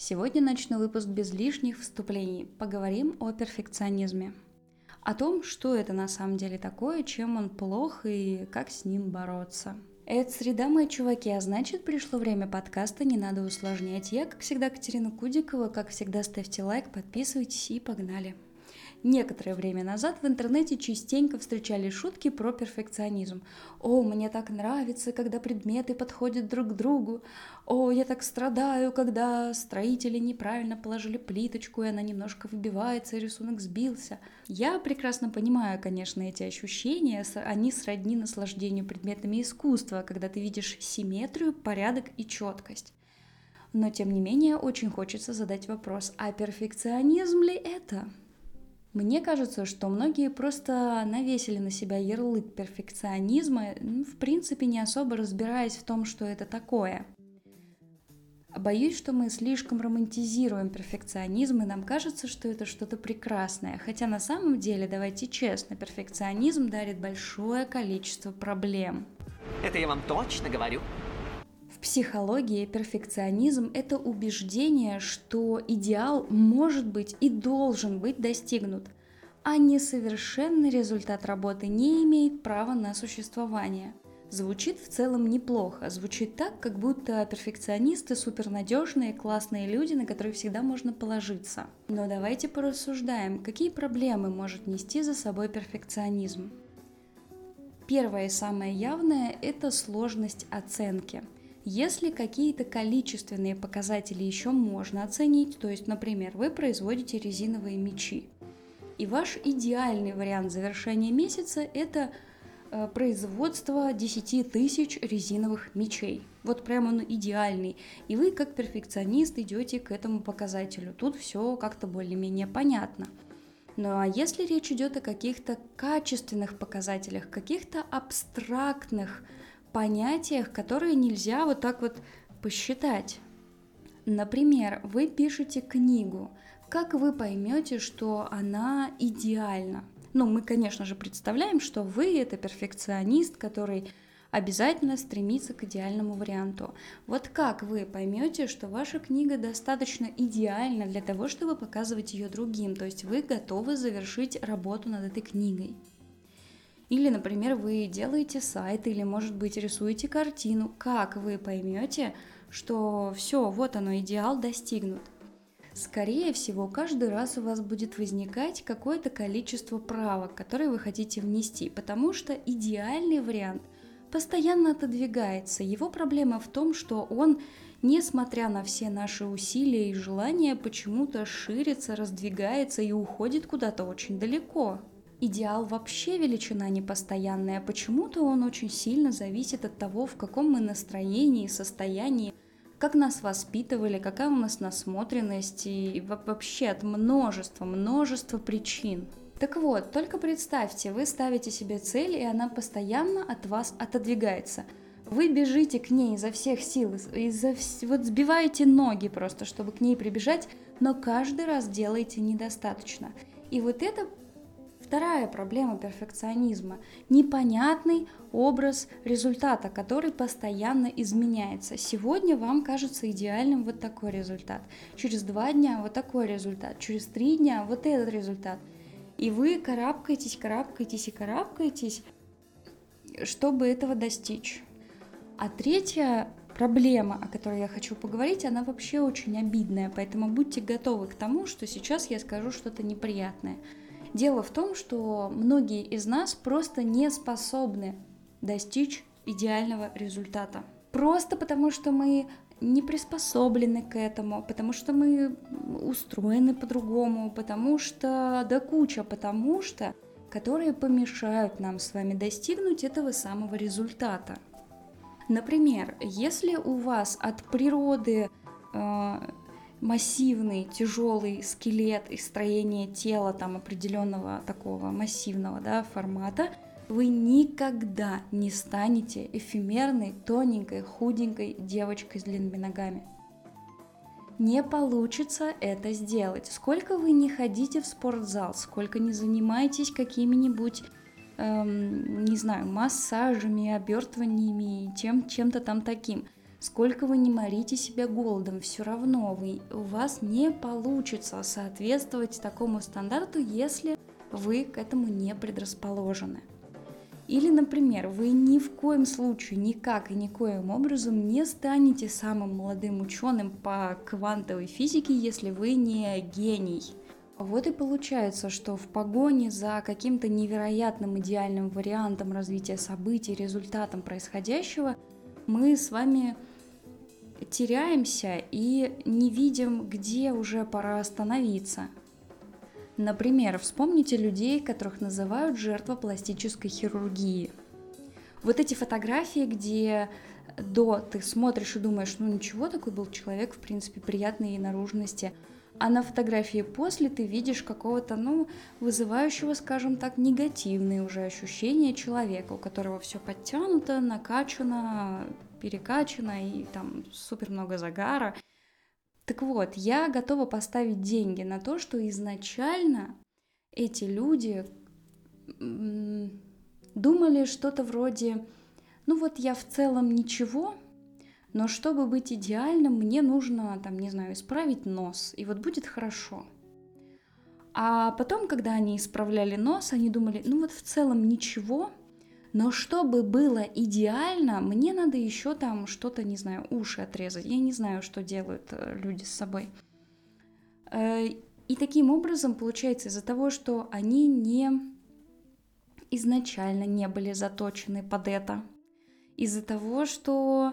Сегодня начну выпуск без лишних вступлений. Поговорим о перфекционизме. О том, что это на самом деле такое, чем он плох и как с ним бороться. Это среда, мои чуваки, а значит пришло время подкаста, не надо усложнять. Я, как всегда, Катерина Кудикова, как всегда, ставьте лайк, подписывайтесь и погнали. Некоторое время назад в интернете частенько встречали шутки про перфекционизм. «О, мне так нравится, когда предметы подходят друг к другу», «О, я так страдаю, когда строители неправильно положили плиточку, и она немножко выбивается, и рисунок сбился». Я прекрасно понимаю, конечно, эти ощущения, они сродни наслаждению предметами искусства, когда ты видишь симметрию, порядок и четкость. Но тем не менее очень хочется задать вопрос, а перфекционизм ли это? Мне кажется, что многие просто навесили на себя ярлык перфекционизма, ну, в принципе, не особо разбираясь в том, что это такое. Боюсь, что мы слишком романтизируем перфекционизм, и нам кажется, что это что-то прекрасное. Хотя на самом деле, давайте честно, перфекционизм дарит большое количество проблем. Это я вам точно говорю. В психологии перфекционизм — это убеждение, что идеал может быть и должен быть достигнут, а несовершенный результат работы не имеет права на существование. Звучит в целом неплохо, звучит так, как будто перфекционисты супернадежные, классные люди, на которых всегда можно положиться. Но давайте порассуждаем, какие проблемы может нести за собой перфекционизм. Первое и самое явное – это сложность оценки – если какие-то количественные показатели еще можно оценить, то есть, например, вы производите резиновые мечи, и ваш идеальный вариант завершения месяца – это э, производство 10 тысяч резиновых мечей. Вот прям он идеальный. И вы, как перфекционист, идете к этому показателю. Тут все как-то более-менее понятно. Ну а если речь идет о каких-то качественных показателях, каких-то абстрактных понятиях, которые нельзя вот так вот посчитать. Например, вы пишете книгу. Как вы поймете, что она идеальна? Ну, мы, конечно же, представляем, что вы это перфекционист, который обязательно стремится к идеальному варианту. Вот как вы поймете, что ваша книга достаточно идеальна для того, чтобы показывать ее другим, то есть вы готовы завершить работу над этой книгой? Или, например, вы делаете сайт или, может быть, рисуете картину. Как вы поймете, что все, вот оно, идеал достигнут? Скорее всего, каждый раз у вас будет возникать какое-то количество правок, которые вы хотите внести, потому что идеальный вариант постоянно отодвигается. Его проблема в том, что он, несмотря на все наши усилия и желания, почему-то ширится, раздвигается и уходит куда-то очень далеко. Идеал вообще величина непостоянная, почему-то он очень сильно зависит от того, в каком мы настроении, состоянии, как нас воспитывали, какая у нас насмотренность и вообще от множества, множества причин. Так вот, только представьте, вы ставите себе цель, и она постоянно от вас отодвигается. Вы бежите к ней изо всех сил, изо вс... вот сбиваете ноги просто, чтобы к ней прибежать, но каждый раз делаете недостаточно. И вот это Вторая проблема перфекционизма – непонятный образ результата, который постоянно изменяется. Сегодня вам кажется идеальным вот такой результат, через два дня вот такой результат, через три дня вот этот результат. И вы карабкаетесь, карабкаетесь и карабкаетесь, чтобы этого достичь. А третья проблема, о которой я хочу поговорить, она вообще очень обидная, поэтому будьте готовы к тому, что сейчас я скажу что-то неприятное – Дело в том, что многие из нас просто не способны достичь идеального результата. Просто потому, что мы не приспособлены к этому, потому что мы устроены по-другому, потому что, да куча, потому что, которые помешают нам с вами достигнуть этого самого результата. Например, если у вас от природы э, массивный, тяжелый скелет и строение тела там определенного такого массивного да, формата, вы никогда не станете эфемерной, тоненькой, худенькой девочкой с длинными ногами. Не получится это сделать. Сколько вы не ходите в спортзал, сколько не занимаетесь какими-нибудь, эм, не знаю, массажами, обертываниями, чем, чем-то там таким – сколько вы не морите себя голодом, все равно вы, у вас не получится соответствовать такому стандарту, если вы к этому не предрасположены. Или, например, вы ни в коем случае, никак и никоим образом не станете самым молодым ученым по квантовой физике, если вы не гений. Вот и получается, что в погоне за каким-то невероятным идеальным вариантом развития событий, результатом происходящего, мы с вами теряемся и не видим, где уже пора остановиться. Например, вспомните людей, которых называют жертва пластической хирургии. Вот эти фотографии, где до ты смотришь и думаешь, ну ничего, такой был человек, в принципе, приятной наружности, а на фотографии после ты видишь какого-то, ну, вызывающего, скажем так, негативные уже ощущения человека, у которого все подтянуто, накачано, перекачано и там супер много загара. Так вот, я готова поставить деньги на то, что изначально эти люди думали что-то вроде, ну вот я в целом ничего, но чтобы быть идеальным, мне нужно, там, не знаю, исправить нос, и вот будет хорошо. А потом, когда они исправляли нос, они думали, ну вот в целом ничего, но чтобы было идеально, мне надо еще там что-то, не знаю, уши отрезать. Я не знаю, что делают э, люди с собой. Э, и таким образом получается из-за того, что они не изначально не были заточены под это, из-за того, что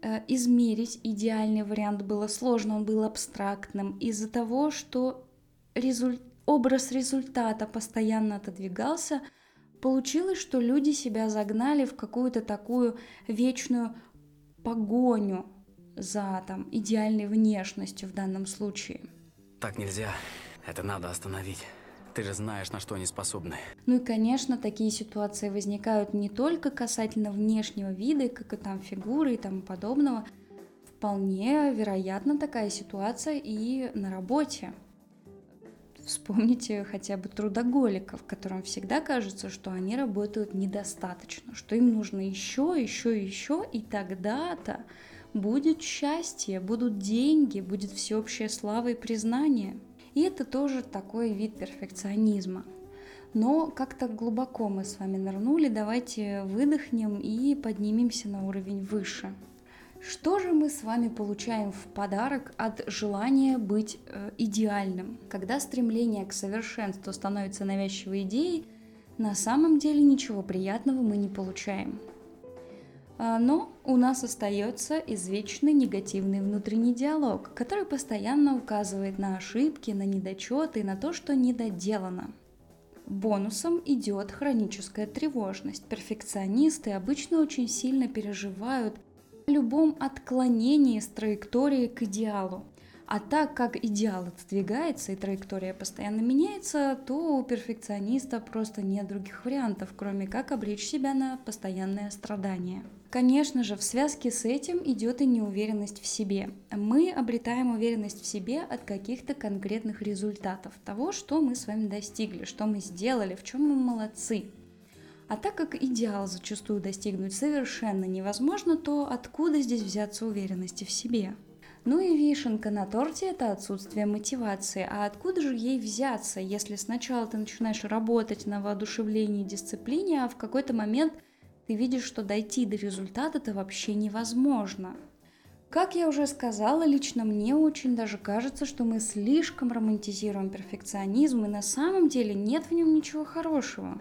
э, измерить идеальный вариант было сложно, он был абстрактным, из-за того, что резуль... образ результата постоянно отодвигался – Получилось, что люди себя загнали в какую-то такую вечную погоню за там идеальной внешностью в данном случае. Так нельзя. Это надо остановить. Ты же знаешь, на что они способны. Ну и, конечно, такие ситуации возникают не только касательно внешнего вида, как и там фигуры и тому подобного. Вполне вероятна такая ситуация и на работе. Вспомните хотя бы трудоголиков, которым всегда кажется, что они работают недостаточно, что им нужно еще, еще, еще, и тогда-то будет счастье, будут деньги, будет всеобщая слава и признание. И это тоже такой вид перфекционизма. Но как-то глубоко мы с вами нырнули, давайте выдохнем и поднимемся на уровень выше. Что же мы с вами получаем в подарок от желания быть э, идеальным? Когда стремление к совершенству становится навязчивой идеей, на самом деле ничего приятного мы не получаем. А, но у нас остается извечный негативный внутренний диалог, который постоянно указывает на ошибки, на недочеты на то, что недоделано. Бонусом идет хроническая тревожность. Перфекционисты обычно очень сильно переживают любом отклонении с траектории к идеалу. А так как идеал отодвигается и траектория постоянно меняется, то у перфекциониста просто нет других вариантов, кроме как обречь себя на постоянное страдание. Конечно же, в связке с этим идет и неуверенность в себе. Мы обретаем уверенность в себе от каких-то конкретных результатов, того, что мы с вами достигли, что мы сделали, в чем мы молодцы. А так как идеал зачастую достигнуть совершенно невозможно, то откуда здесь взяться уверенности в себе? Ну и вишенка на торте – это отсутствие мотивации. А откуда же ей взяться, если сначала ты начинаешь работать на воодушевлении и дисциплине, а в какой-то момент ты видишь, что дойти до результата это вообще невозможно? Как я уже сказала, лично мне очень даже кажется, что мы слишком романтизируем перфекционизм, и на самом деле нет в нем ничего хорошего.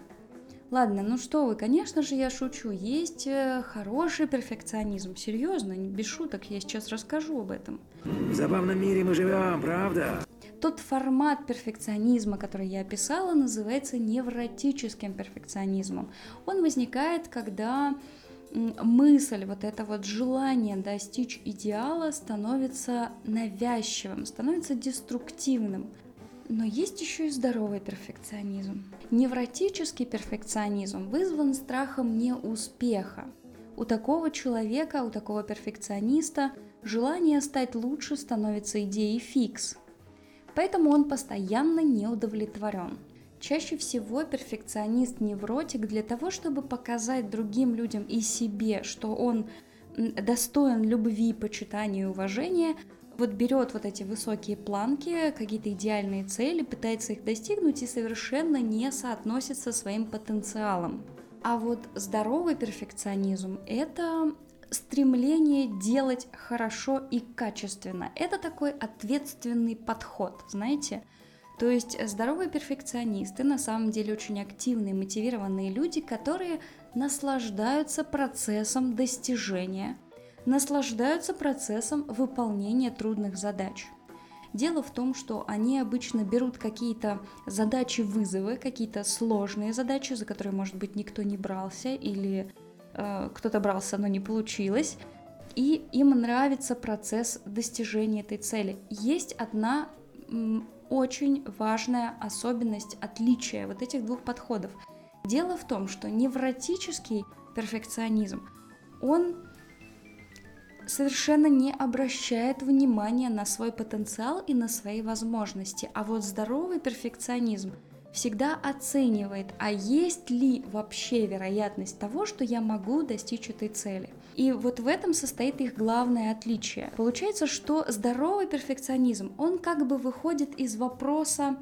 Ладно, ну что вы, конечно же, я шучу. Есть э, хороший перфекционизм. Серьезно, без шуток, я сейчас расскажу об этом. В забавном мире мы живем, правда? Тот формат перфекционизма, который я описала, называется невротическим перфекционизмом. Он возникает, когда мысль, вот это вот желание достичь идеала становится навязчивым, становится деструктивным. Но есть еще и здоровый перфекционизм. Невротический перфекционизм вызван страхом неуспеха. У такого человека, у такого перфекциониста желание стать лучше становится идеей фикс. Поэтому он постоянно не удовлетворен. Чаще всего перфекционист-невротик для того, чтобы показать другим людям и себе, что он достоин любви, почитания и уважения, вот берет вот эти высокие планки, какие-то идеальные цели, пытается их достигнуть и совершенно не соотносится со своим потенциалом. А вот здоровый перфекционизм – это стремление делать хорошо и качественно. Это такой ответственный подход, знаете. То есть здоровые перфекционисты на самом деле очень активные, мотивированные люди, которые наслаждаются процессом достижения, наслаждаются процессом выполнения трудных задач. Дело в том, что они обычно берут какие-то задачи-вызовы, какие-то сложные задачи, за которые, может быть, никто не брался или э, кто-то брался, но не получилось, и им нравится процесс достижения этой цели. Есть одна м, очень важная особенность, отличия вот этих двух подходов. Дело в том, что невротический перфекционизм, он совершенно не обращает внимания на свой потенциал и на свои возможности. А вот здоровый перфекционизм всегда оценивает, а есть ли вообще вероятность того, что я могу достичь этой цели. И вот в этом состоит их главное отличие. Получается, что здоровый перфекционизм, он как бы выходит из вопроса,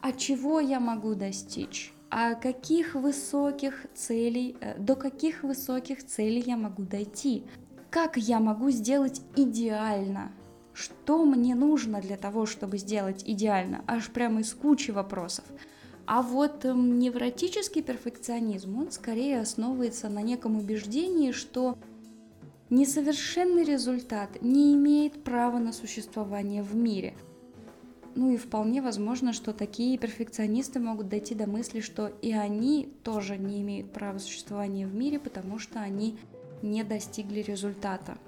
а чего я могу достичь? а каких высоких целей, э, до каких высоких целей я могу дойти, как я могу сделать идеально, что мне нужно для того, чтобы сделать идеально, аж прямо из кучи вопросов. А вот эм, невротический перфекционизм, он скорее основывается на неком убеждении, что несовершенный результат не имеет права на существование в мире – ну и вполне возможно, что такие перфекционисты могут дойти до мысли, что и они тоже не имеют права существования в мире, потому что они не достигли результата.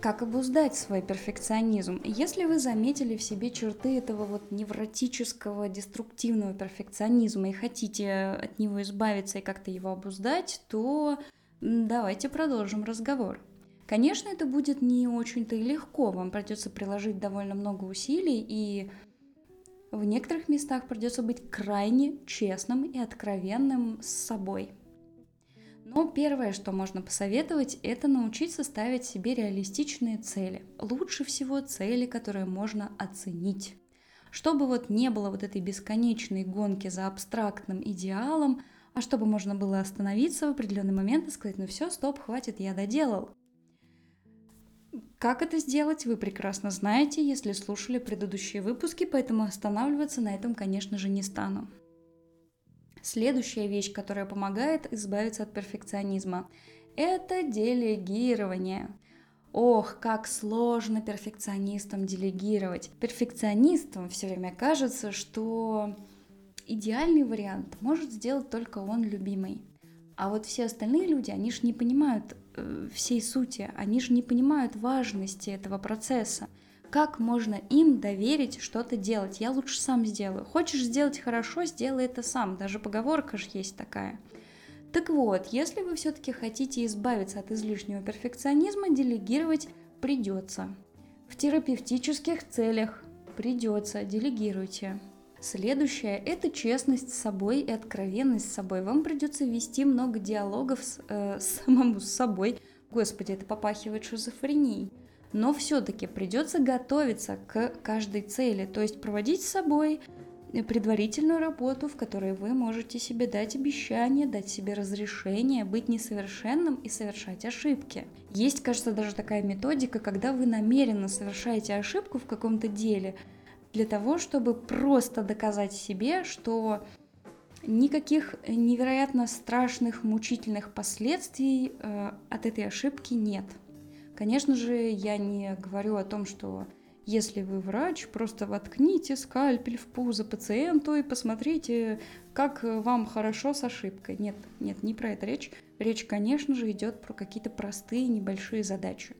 Как обуздать свой перфекционизм? Если вы заметили в себе черты этого вот невротического, деструктивного перфекционизма и хотите от него избавиться и как-то его обуздать, то давайте продолжим разговор. Конечно, это будет не очень-то и легко, вам придется приложить довольно много усилий, и в некоторых местах придется быть крайне честным и откровенным с собой. Но первое, что можно посоветовать, это научиться ставить себе реалистичные цели. Лучше всего цели, которые можно оценить. Чтобы вот не было вот этой бесконечной гонки за абстрактным идеалом, а чтобы можно было остановиться в определенный момент и сказать, ну все, стоп, хватит, я доделал. Как это сделать, вы прекрасно знаете, если слушали предыдущие выпуски, поэтому останавливаться на этом, конечно же, не стану. Следующая вещь, которая помогает избавиться от перфекционизма, это делегирование. Ох, как сложно перфекционистам делегировать. Перфекционистам все время кажется, что идеальный вариант может сделать только он любимый. А вот все остальные люди, они же не понимают э, всей сути, они же не понимают важности этого процесса. Как можно им доверить что-то делать? Я лучше сам сделаю. Хочешь сделать хорошо, сделай это сам. Даже поговорка же есть такая. Так вот, если вы все-таки хотите избавиться от излишнего перфекционизма, делегировать придется. В терапевтических целях придется, делегируйте. Следующее – это честность с собой и откровенность с собой. Вам придется вести много диалогов с, э, самому с собой. Господи, это попахивает шизофренией. Но все-таки придется готовиться к каждой цели, то есть проводить с собой предварительную работу, в которой вы можете себе дать обещание, дать себе разрешение быть несовершенным и совершать ошибки. Есть, кажется, даже такая методика, когда вы намеренно совершаете ошибку в каком-то деле – для того, чтобы просто доказать себе, что никаких невероятно страшных, мучительных последствий э, от этой ошибки нет. Конечно же, я не говорю о том, что если вы врач, просто воткните скальпель в пузо пациенту и посмотрите, как вам хорошо с ошибкой. Нет, нет, не про это речь. Речь, конечно же, идет про какие-то простые небольшие задачи.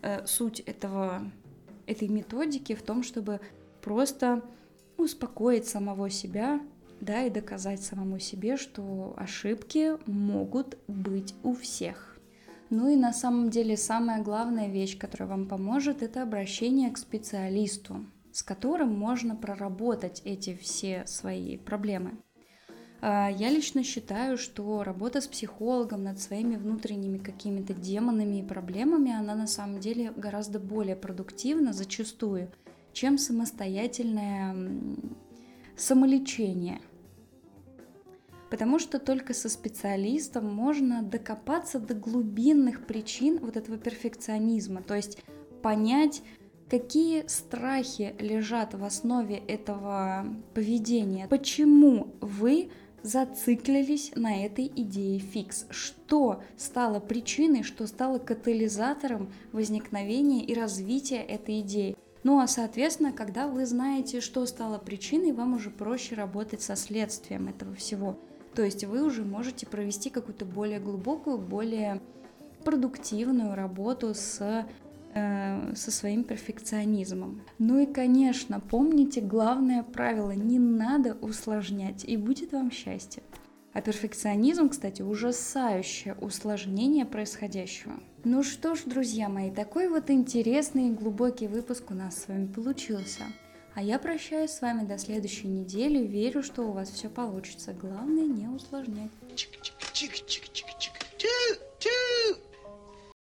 Э, суть этого, этой методики в том, чтобы просто успокоить самого себя, да, и доказать самому себе, что ошибки могут быть у всех. Ну и на самом деле самая главная вещь, которая вам поможет, это обращение к специалисту, с которым можно проработать эти все свои проблемы. А, я лично считаю, что работа с психологом над своими внутренними какими-то демонами и проблемами, она на самом деле гораздо более продуктивна зачастую, чем самостоятельное самолечение. Потому что только со специалистом можно докопаться до глубинных причин вот этого перфекционизма, то есть понять, какие страхи лежат в основе этого поведения, почему вы зациклились на этой идее фикс. Что стало причиной, что стало катализатором возникновения и развития этой идеи. Ну а соответственно, когда вы знаете, что стало причиной, вам уже проще работать со следствием этого всего. То есть вы уже можете провести какую-то более глубокую, более продуктивную работу с э, со своим перфекционизмом. Ну и, конечно, помните главное правило, не надо усложнять, и будет вам счастье. А перфекционизм, кстати, ужасающее усложнение происходящего. Ну что ж, друзья мои, такой вот интересный и глубокий выпуск у нас с вами получился. А я прощаюсь с вами до следующей недели. Верю, что у вас все получится. Главное не усложнять. Чик-чик-чик-чик-чик-чик.